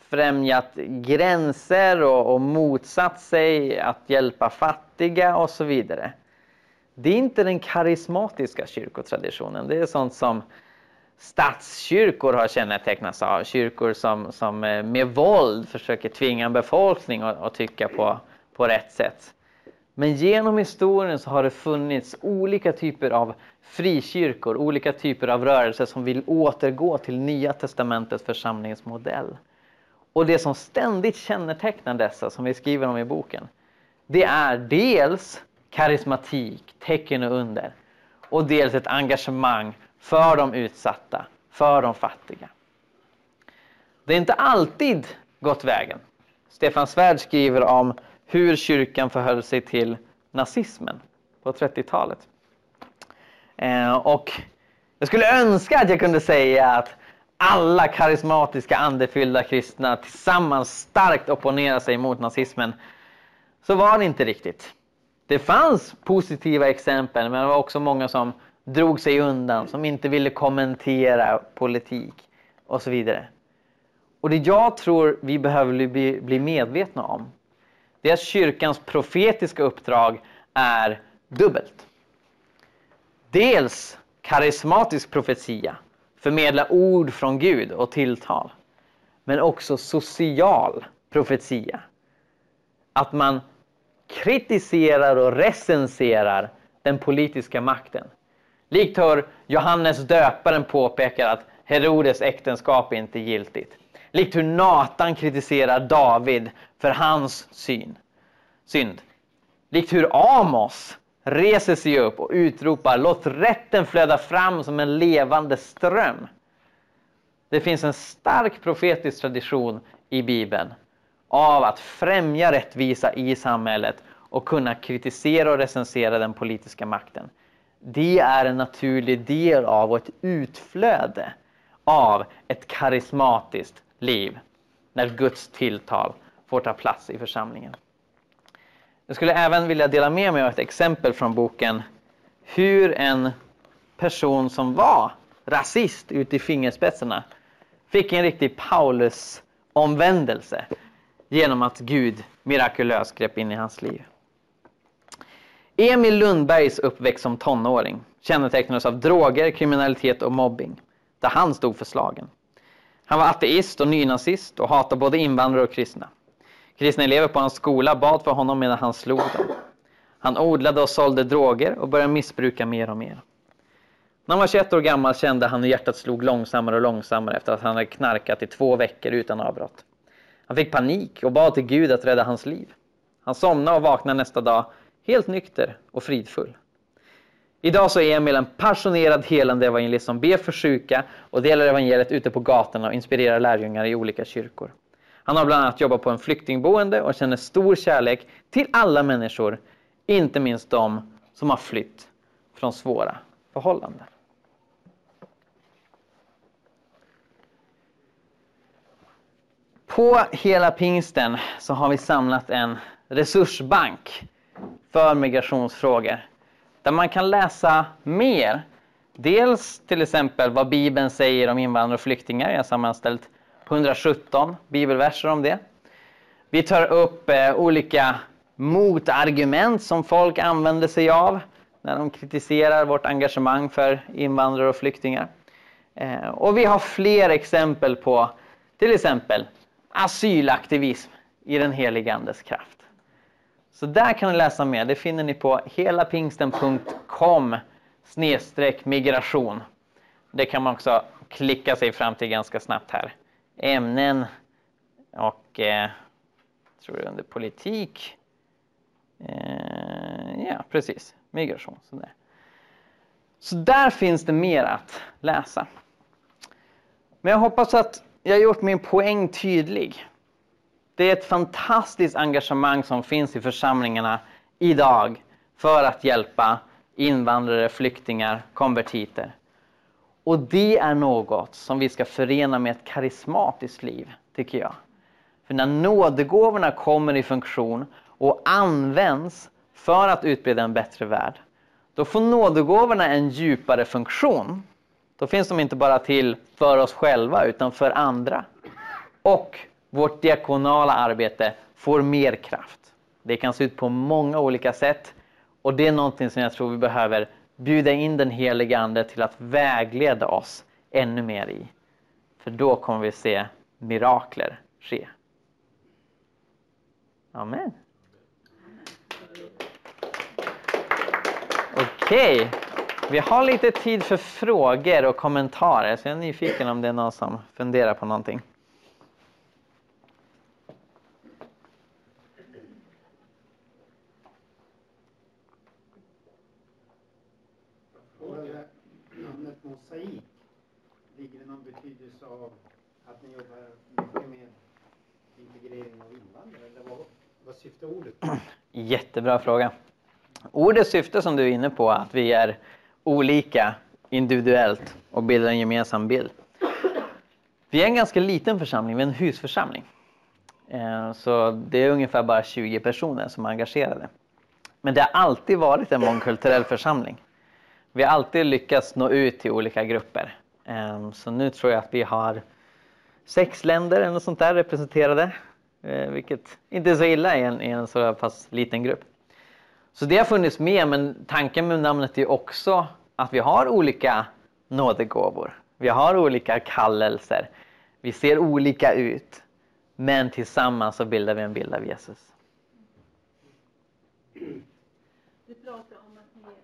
främjat gränser och, och motsatt sig att hjälpa fattiga och så vidare. Det är inte den karismatiska kyrkotraditionen. Det är sånt som statskyrkor har kännetecknats av. Kyrkor som, som eh, med våld försöker tvinga en befolkning att, att tycka på, på rätt sätt. Men genom historien så har det funnits olika typer av frikyrkor, olika typer av rörelser som vill återgå till Nya Testamentets församlingsmodell. Och det som ständigt kännetecknar dessa, som vi skriver om i boken, det är dels karismatik, tecken och under och dels ett engagemang för de utsatta, för de fattiga. Det är inte alltid gått vägen. Stefan Svärd skriver om hur kyrkan förhöll sig till nazismen på 30-talet. Eh, och jag skulle önska att jag kunde säga att alla karismatiska andefyllda kristna tillsammans starkt opponerar sig mot nazismen. Så var det inte riktigt. Det fanns positiva exempel men det var också många som drog sig undan, som inte ville kommentera politik och så vidare. Och det jag tror vi behöver bli, bli medvetna om det är att kyrkans profetiska uppdrag är dubbelt. Dels karismatisk profetia, förmedla ord från Gud och tilltal. Men också social profetia. Att man kritiserar och recenserar den politiska makten. Likt hur Johannes döparen påpekar att Herodes äktenskap är inte giltigt. Likt hur Natan kritiserar David för hans syn, synd. Likt hur Amos reser sig upp och utropar låt rätten flöda fram som en levande ström. Det finns en stark profetisk tradition i Bibeln av att främja rättvisa i samhället och kunna kritisera och recensera den politiska makten. Det är en naturlig del av och ett utflöde av ett karismatiskt liv när Guds tilltal får ta plats i församlingen. Jag skulle även vilja dela med mig av ett exempel från boken hur en person som var rasist ut i fingerspetsarna fick en riktig Paulus-omvändelse genom att Gud mirakulöst grep in i hans liv. Emil Lundbergs uppväxt som tonåring kännetecknades av droger, kriminalitet och mobbing, där han stod för slagen. Han var ateist och nynazist och hatade både invandrare och kristna. Kristna elever på hans skola bad för honom medan han slog dem. Han odlade och sålde droger och började missbruka mer och mer. När han var 21 år gammal kände han hur hjärtat slog långsammare och långsammare efter att han hade knarkat i två veckor utan avbrott. Han fick panik och bad till Gud att rädda hans liv. Han somnade och vaknade nästa dag helt nykter och fridfull. Idag så är Emil en passionerad helande evangelist som ber för sjuka och delar evangeliet ute på gatorna och inspirerar lärjungar i olika kyrkor. Han har bland annat jobbat på en flyktingboende och känner stor kärlek till alla människor, inte minst de som har flytt från svåra förhållanden. På hela pingsten så har vi samlat en resursbank för migrationsfrågor där man kan läsa mer. Dels till exempel vad Bibeln säger om invandrare och flyktingar. Jag har sammanställt 117 bibelverser om det. Vi tar upp eh, olika motargument som folk använder sig av när de kritiserar vårt engagemang för invandrare och flyktingar. Eh, och vi har fler exempel på till exempel asylaktivism i den helige Andes kraft. Så där kan ni läsa mer. Det finner ni på helapingsten.com snedstreck migration. Det kan man också klicka sig fram till ganska snabbt här. Ämnen och eh, tror jag under politik. Eh, ja, precis. Migration. Sådär. Så där finns det mer att läsa. Men jag hoppas att jag har gjort min poäng tydlig. Det är ett fantastiskt engagemang som finns i församlingarna idag för att hjälpa invandrare, flyktingar, konvertiter. Och det är något som vi ska förena med ett karismatiskt liv, tycker jag. För när nådegåvorna kommer i funktion och används för att utbreda en bättre värld, då får nådegåvorna en djupare funktion. Då finns de inte bara till för oss själva utan för andra. Och vårt diakonala arbete får mer kraft. Det kan se ut på många olika sätt och det är någonting som jag tror vi behöver bjuda in den heliga Ande till att vägleda oss ännu mer i. För då kommer vi se mirakler ske. Amen. Okej, okay. vi har lite tid för frågor och kommentarer så jag är nyfiken om det är någon som funderar på någonting. Namnet mosaik, ligger det någon betydelse av att ni jobbar mycket med integrering av invandrare? Eller vad, vad ordet? Jättebra fråga. Ordets syfte som du är inne på, att vi är olika individuellt och bildar en gemensam bild. Vi är en ganska liten församling, vi är en husförsamling. Eh, så det är ungefär bara 20 personer som är engagerade. Men det har alltid varit en mångkulturell församling. Vi har alltid lyckats nå ut till olika grupper. Eh, så nu tror jag att vi har sex länder eller sånt där representerade. Eh, vilket inte är så illa i en, i en så pass liten grupp. Så det har funnits med, men tanken med namnet är också att vi har olika nådegåvor. Vi har olika kallelser. Vi ser olika ut. Men tillsammans så bildar vi en bild av Jesus. Du pratade om att ni,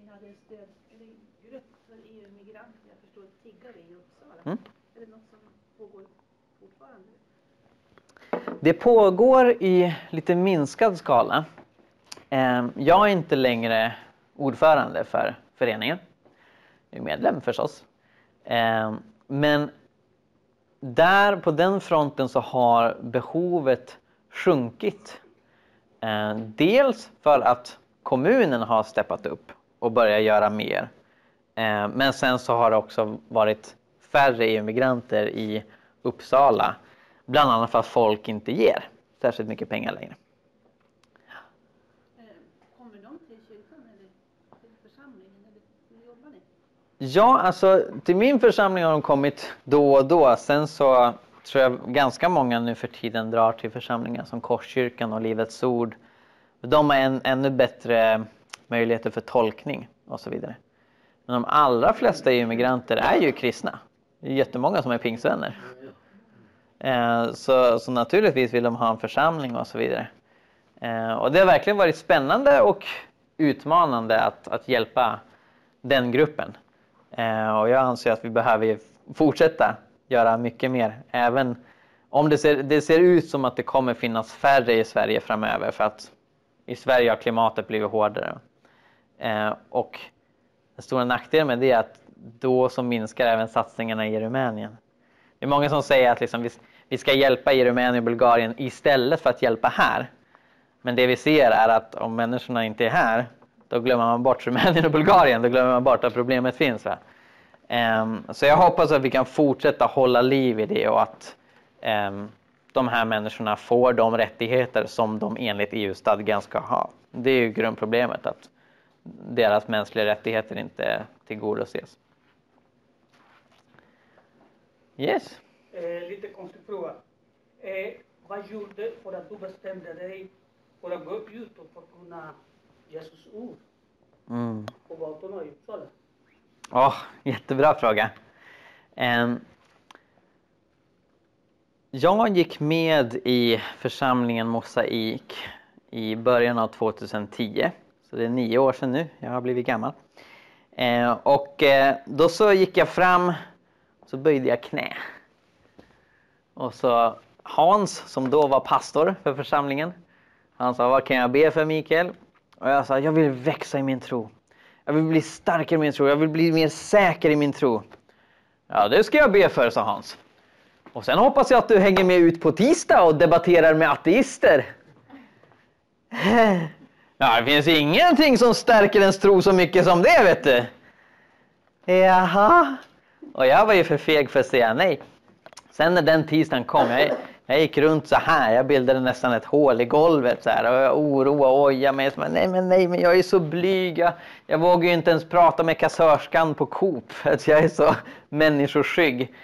ni hade en stöd, eller grupp för EU-migranter, jag förstår tiggare i Uppsala. Mm. Är det något som pågår fortfarande? Det pågår i lite minskad skala. Ehm, jag är inte längre ordförande för föreningen. Jag är medlem förstås. Ehm, men där på den fronten så har behovet sjunkit. Ehm, dels för att kommunen har steppat upp och börjat göra mer. Men sen så har det också varit färre EU-migranter i Uppsala. Bland annat för att folk inte ger särskilt mycket pengar längre. Eh, Kommer de till kyrkan eller till församlingen? Eller jobbar ni? Ja, alltså till min församling har de kommit då och då. Sen så tror jag ganska många nu för tiden drar till församlingar som Korskyrkan och Livets Ord. De har en, ännu bättre möjligheter för tolkning och så vidare. Men de allra flesta EU-migranter är ju kristna. Det är jättemånga som är pingstvänner. Eh, Så, så naturligtvis vill de ha en församling och så vidare. Eh, Och det har verkligen varit spännande och utmanande att, att hjälpa den gruppen. Eh, Och jag anser att vi behöver fortsätta göra mycket mer. Även om det ser, det ser ut som att det kommer finnas färre i Sverige framöver. För att i Sverige har klimatet blivit hårdare. Eh, Och den stora nackdelen med det är att då så minskar även satsningarna i Rumänien. Det är många som säger att liksom vi, vi ska hjälpa i Rumänien och Bulgarien istället för att hjälpa här. Men det vi ser är att om människorna inte är här då glömmer man bort Rumänien och Bulgarien. Då glömmer man bort att problemet finns. Va? Um, så jag hoppas att vi kan fortsätta hålla liv i det och att um, de här människorna får de rättigheter som de enligt EU-stadgan ska ha. Det är ju grundproblemet att deras mänskliga rättigheter inte tillgodoses. Yes. Eh, lite konstig fråga. Eh, vad gjorde för att du bestämde dig för att gå ut och förkunna Jesus ord Mm. på gatorna i Uppsala? Åh, jättebra fråga. Ehm, jag gick med i församlingen Mosaik i början av 2010. Så det är nio år sedan nu, jag har blivit gammal. Ehm, och eh, då så gick jag fram, så böjde jag knä. Och så Hans, som då var pastor för församlingen, han sa, vad kan jag be för Mikael? Och jag sa, jag vill växa i min tro. Jag vill bli starkare i min tro. Jag vill bli mer säker i min tro. Ja, det ska jag be för, sa Hans. Och sen hoppas jag att du hänger med ut på tisdag och debatterar med ateister. Ja, det finns ingenting som stärker ens tro så mycket som det, vet du. Jaha. Och jag var ju för feg för att säga nej. Sen när den tisdagen kom, jag, jag gick runt så här, jag bildade nästan ett hål i golvet så här, och jag oroade och ojade mig. Så, nej men nej, men jag är så blyg. Jag, jag vågar ju inte ens prata med kassörskan på Coop för att jag är så människoskygg.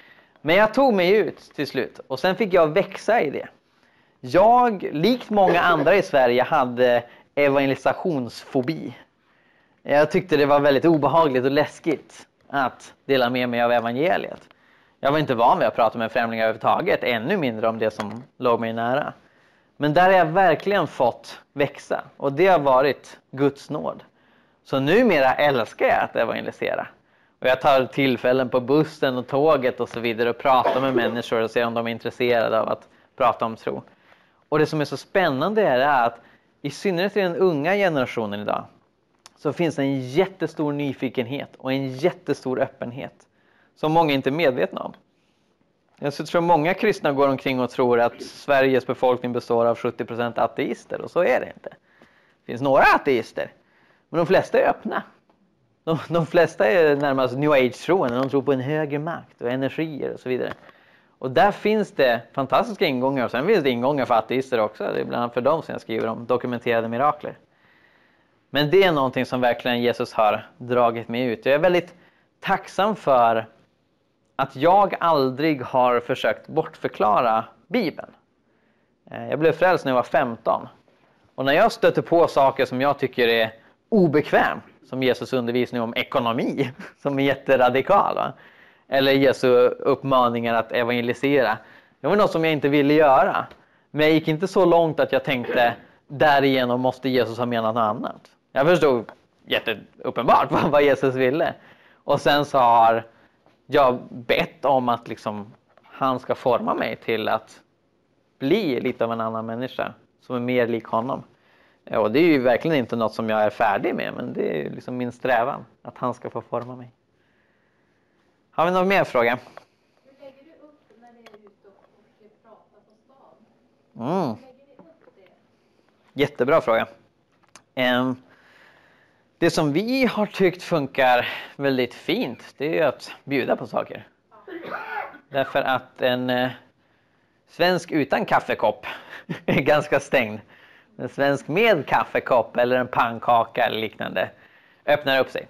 Men jag tog mig ut till slut och sen fick jag växa i det. Jag, likt många andra i Sverige, hade evangelisationsfobi. Jag tyckte det var väldigt obehagligt och läskigt att dela med mig av evangeliet. Jag var inte van vid att prata med främlingar överhuvudtaget, ännu mindre om det som låg mig nära. Men där har jag verkligen fått växa och det har varit Guds nåd. Så numera älskar jag att evangelisera. Och jag tar tillfällen på bussen och tåget och så vidare och pratar med människor och ser om de är intresserade av att prata om tro. Och det som är så spännande är att i synnerhet i den unga generationen idag så finns det en jättestor nyfikenhet och en jättestor öppenhet som många inte är medvetna om. Jag tror många kristna går omkring och tror att Sveriges befolkning består av 70% ateister och så är det inte. Det finns några ateister, men de flesta är öppna. De, de flesta är närmast new age-troende, de tror på en högre makt och energier och så vidare. Och där finns det fantastiska ingångar och sen finns det ingångar för ateister också. Det är bland annat för dem som jag skriver om dokumenterade mirakler. Men det är någonting som verkligen Jesus har dragit mig ut. Jag är väldigt tacksam för att jag aldrig har försökt bortförklara Bibeln. Eh, jag blev frälst när jag var 15. Och när jag stöter på saker som jag tycker är obekväm, som Jesus undervisning om ekonomi, som är jätteradikal, va? eller Jesu uppmaningar att evangelisera. Det var något som jag inte ville göra. Men jag gick inte så långt att jag tänkte därigenom måste Jesus ha menat något annat. Jag förstod jätteuppenbart vad vad Jesus ville. Och sen så har jag bett om att liksom, han ska forma mig till att bli lite av en annan människa som är mer lik honom. Eh, och det är ju verkligen inte något som jag är färdig med men det är liksom min strävan att han ska få forma mig. Har vi någon mer fråga? Hur lägger du upp när är ute och på stan? Mm. Jättebra fråga. Ehm, det som vi har tyckt funkar väldigt fint det är att bjuda på saker. Därför att en eh, svensk utan kaffekopp är ganska stängd. En svensk med kaffekopp eller en pannkaka eller liknande öppnar upp sig.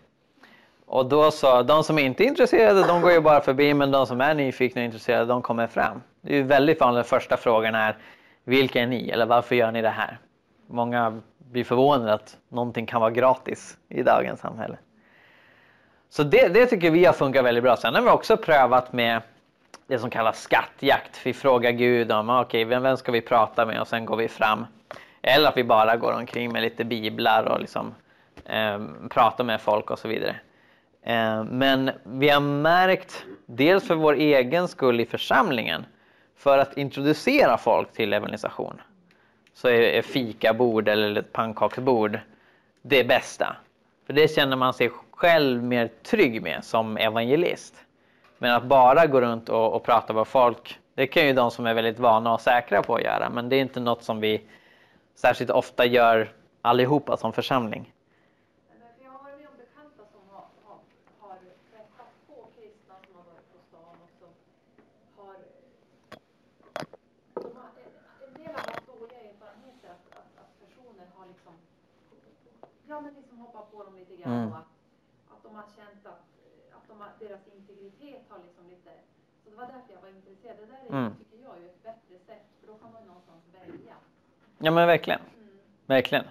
Och då så, de som inte är intresserade de går ju bara förbi men de som är nyfikna och intresserade de kommer fram. Det är ju väldigt vanligt, första frågan är vilka är ni eller varför gör ni det här? Många blir förvånade att någonting kan vara gratis i dagens samhälle. Så det, det tycker vi har funkat väldigt bra. Sen har vi också prövat med det som kallas skattjakt. Vi frågar Gud om ah, okay, vem, vem ska vi prata med och sen går vi fram. Eller att vi bara går omkring med lite biblar och liksom, eh, pratar med folk och så vidare. Eh, men vi har märkt, dels för vår egen skull i församlingen, för att introducera folk till evangelisation så är, fikabord eller ett pannkaksbord det bästa. För det känner man sig själv mer trygg med som evangelist. Men att bara gå runt och, och prata med folk, det kan ju de som är väldigt vana och säkra på att göra. Men det är inte något som vi särskilt ofta gör allihopa som församling. ja, men liksom hoppa på dem lite grann Mm. och att, att de har känt att, att de har, deras integritet har liksom lite, så det var därför jag var intresserad. Det där är, Mm. tycker jag, är ett bättre sätt för då kan man någonstans välja. Ja men verkligen. Verkligen.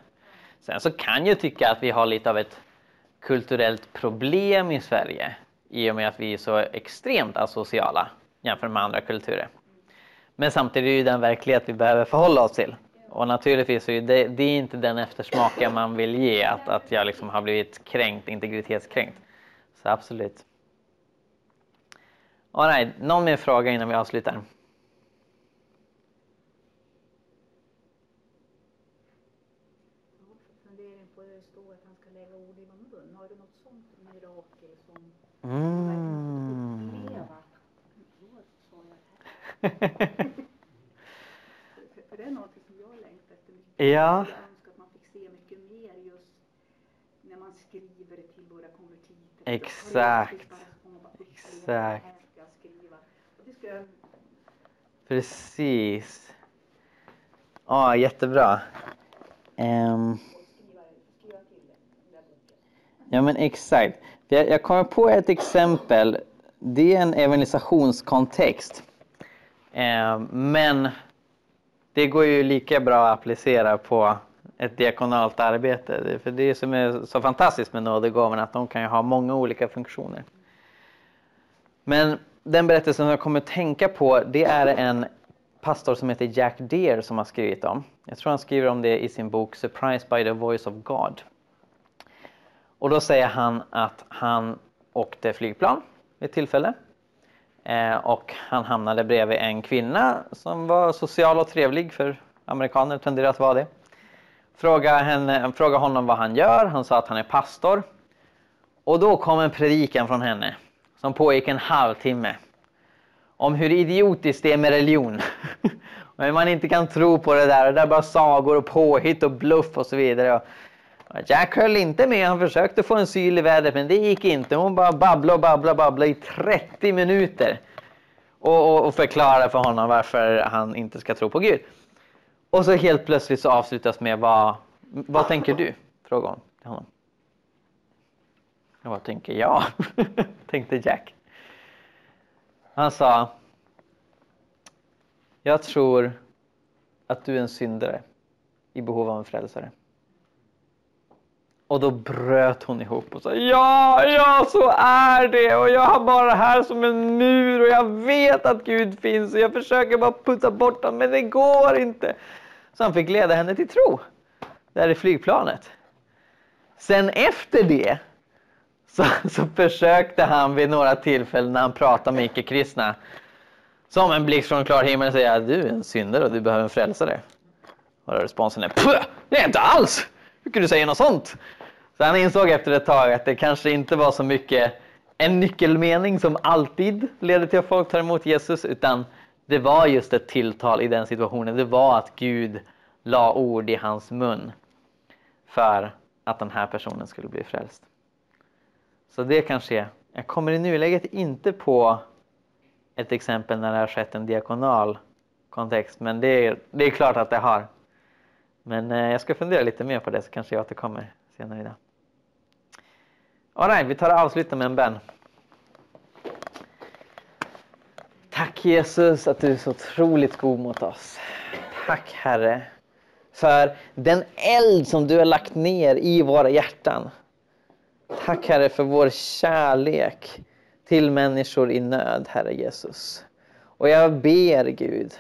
Sen så kan jag tycka att vi har lite av ett kulturellt problem i Sverige i och med att vi är så extremt asociala jämfört med andra kulturer. Men samtidigt är det ju den verklighet vi behöver förhålla oss till. Och naturligtvis är det, det är inte den eftersmaken man vill ge att, att jag liksom har blivit kränkt, integritetskränkt. Så absolut. All right, någon mer fråga innan vi avslutar? Fundering Ja. Jag önskar att man fick se mycket mer just när man skriver till våra konvertiter. Exakt. Exakt. Precis. Ja, jättebra. Boken. ja, men exakt. Jag, jag kommer på ett exempel. Det är en evangelisationskontext. Ehm, men det går ju lika bra att applicera på ett diakonalt arbete. Det- För det som är så fantastiskt med nådegåvorna att de kan ju ha många olika funktioner. Men den berättelsen jag kommer att tänka på det är en pastor som heter Jack Deere som har skrivit om. Jag tror han skriver om det i sin bok Surprised by the voice of God. Och då säger han att han åkte flygplan vid ett tillfälle. Eh, och han hamnade bredvid en kvinna som var social och trevlig för amerikaner tenderar att vara det. Fråga, henne, fråga honom vad han gör. Han sa att han är pastor. Och då kom en predikan från henne som pågick en halvtimme om hur idiotiskt det är med religion. Och hur man inte kan tro på det där. Det det är bara sagor och påhitt och bluff och så vidare. Jack höll inte med. Han försökte få en syl i vädret men det gick inte. Hon bara babblade och babblade och babblade i 30 minuter. Och, och, och förklarade för honom varför han inte ska tro på Gud. Och så helt plötsligt så avslutas med vad, vad tänker du? Frågade hon till honom. Och vad tänker jag? tänkte Jack. Han sa Jag tror att du är en syndare i behov av en frälsare. Och då bröt hon ihop och sa Ja, ja så är det och jag har bara det här som en mur och jag vet att Gud finns och jag försöker bara putta bort honom men det går inte. Så han fick leda henne till tro. Där i flygplanet. Sen efter det så, så försökte han vid några tillfällen när han pratade med icke-kristna som en blixt från klar himmel säga du är en syndare och du behöver en frälsare. Och responsen är Puh, det är inte alls! Hur kan du säga något sånt? Så han insåg efter ett tag att det kanske inte var så mycket en nyckelmening som alltid leder till att folk tar emot Jesus utan det var just ett tilltal i den situationen. Det var att Gud la ord i hans mun för att den här personen skulle bli frälst. Så det kan ske. Jag kommer i nuläget inte på ett exempel när det har skett en diakonal kontext men det är, det är klart att det har. Men eh, jag ska fundera lite mer på det så kanske jag återkommer senare idag. Alright, vi tar och avslutar med en bön. Tack Jesus att du är så otroligt god mot oss. Tack Herre för den eld som du har lagt ner i våra hjärtan. Tack Herre för vår kärlek till människor i nöd, Herre Jesus. Och jag ber Gud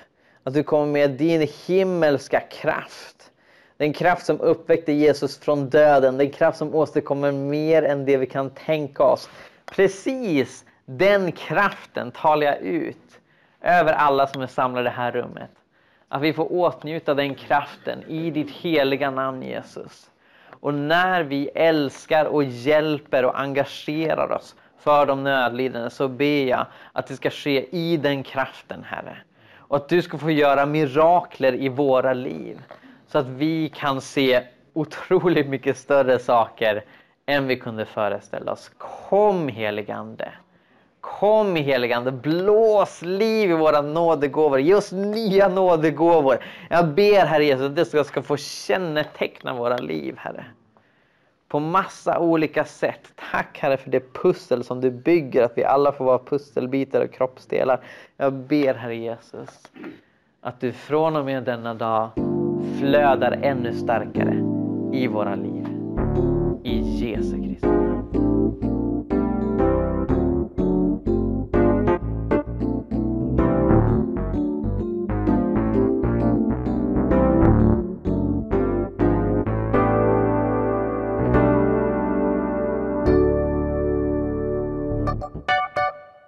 att du kommer med din himmelska kraft. Den kraft som uppväckte Jesus från döden, den kraft som åstadkommer mer än det vi kan tänka oss. Precis den kraften talar jag ut över alla som är samlade i det här rummet. Att vi får åtnjuta den kraften i ditt heliga namn Jesus. Och när vi älskar och hjälper och engagerar oss för de nödlidande så ber jag att det ska ske i den kraften Herre. Och att du ska få göra mirakler i våra liv. Så att vi kan se otroligt mycket större saker än vi kunde föreställa oss. Kom heligande. Kom heligande, blås liv i våra nådegåvor. Ge oss nya nådegåvor. Jag ber Herre Jesus att det ska, få känneteckna våra liv Herre. på massa olika sätt. Tack Herre för det pussel som du bygger, att vi alla får vara pusselbitar och kroppsdelar. Jag ber Herre Jesus att du från och med denna dag flödar ännu starkare i våra liv.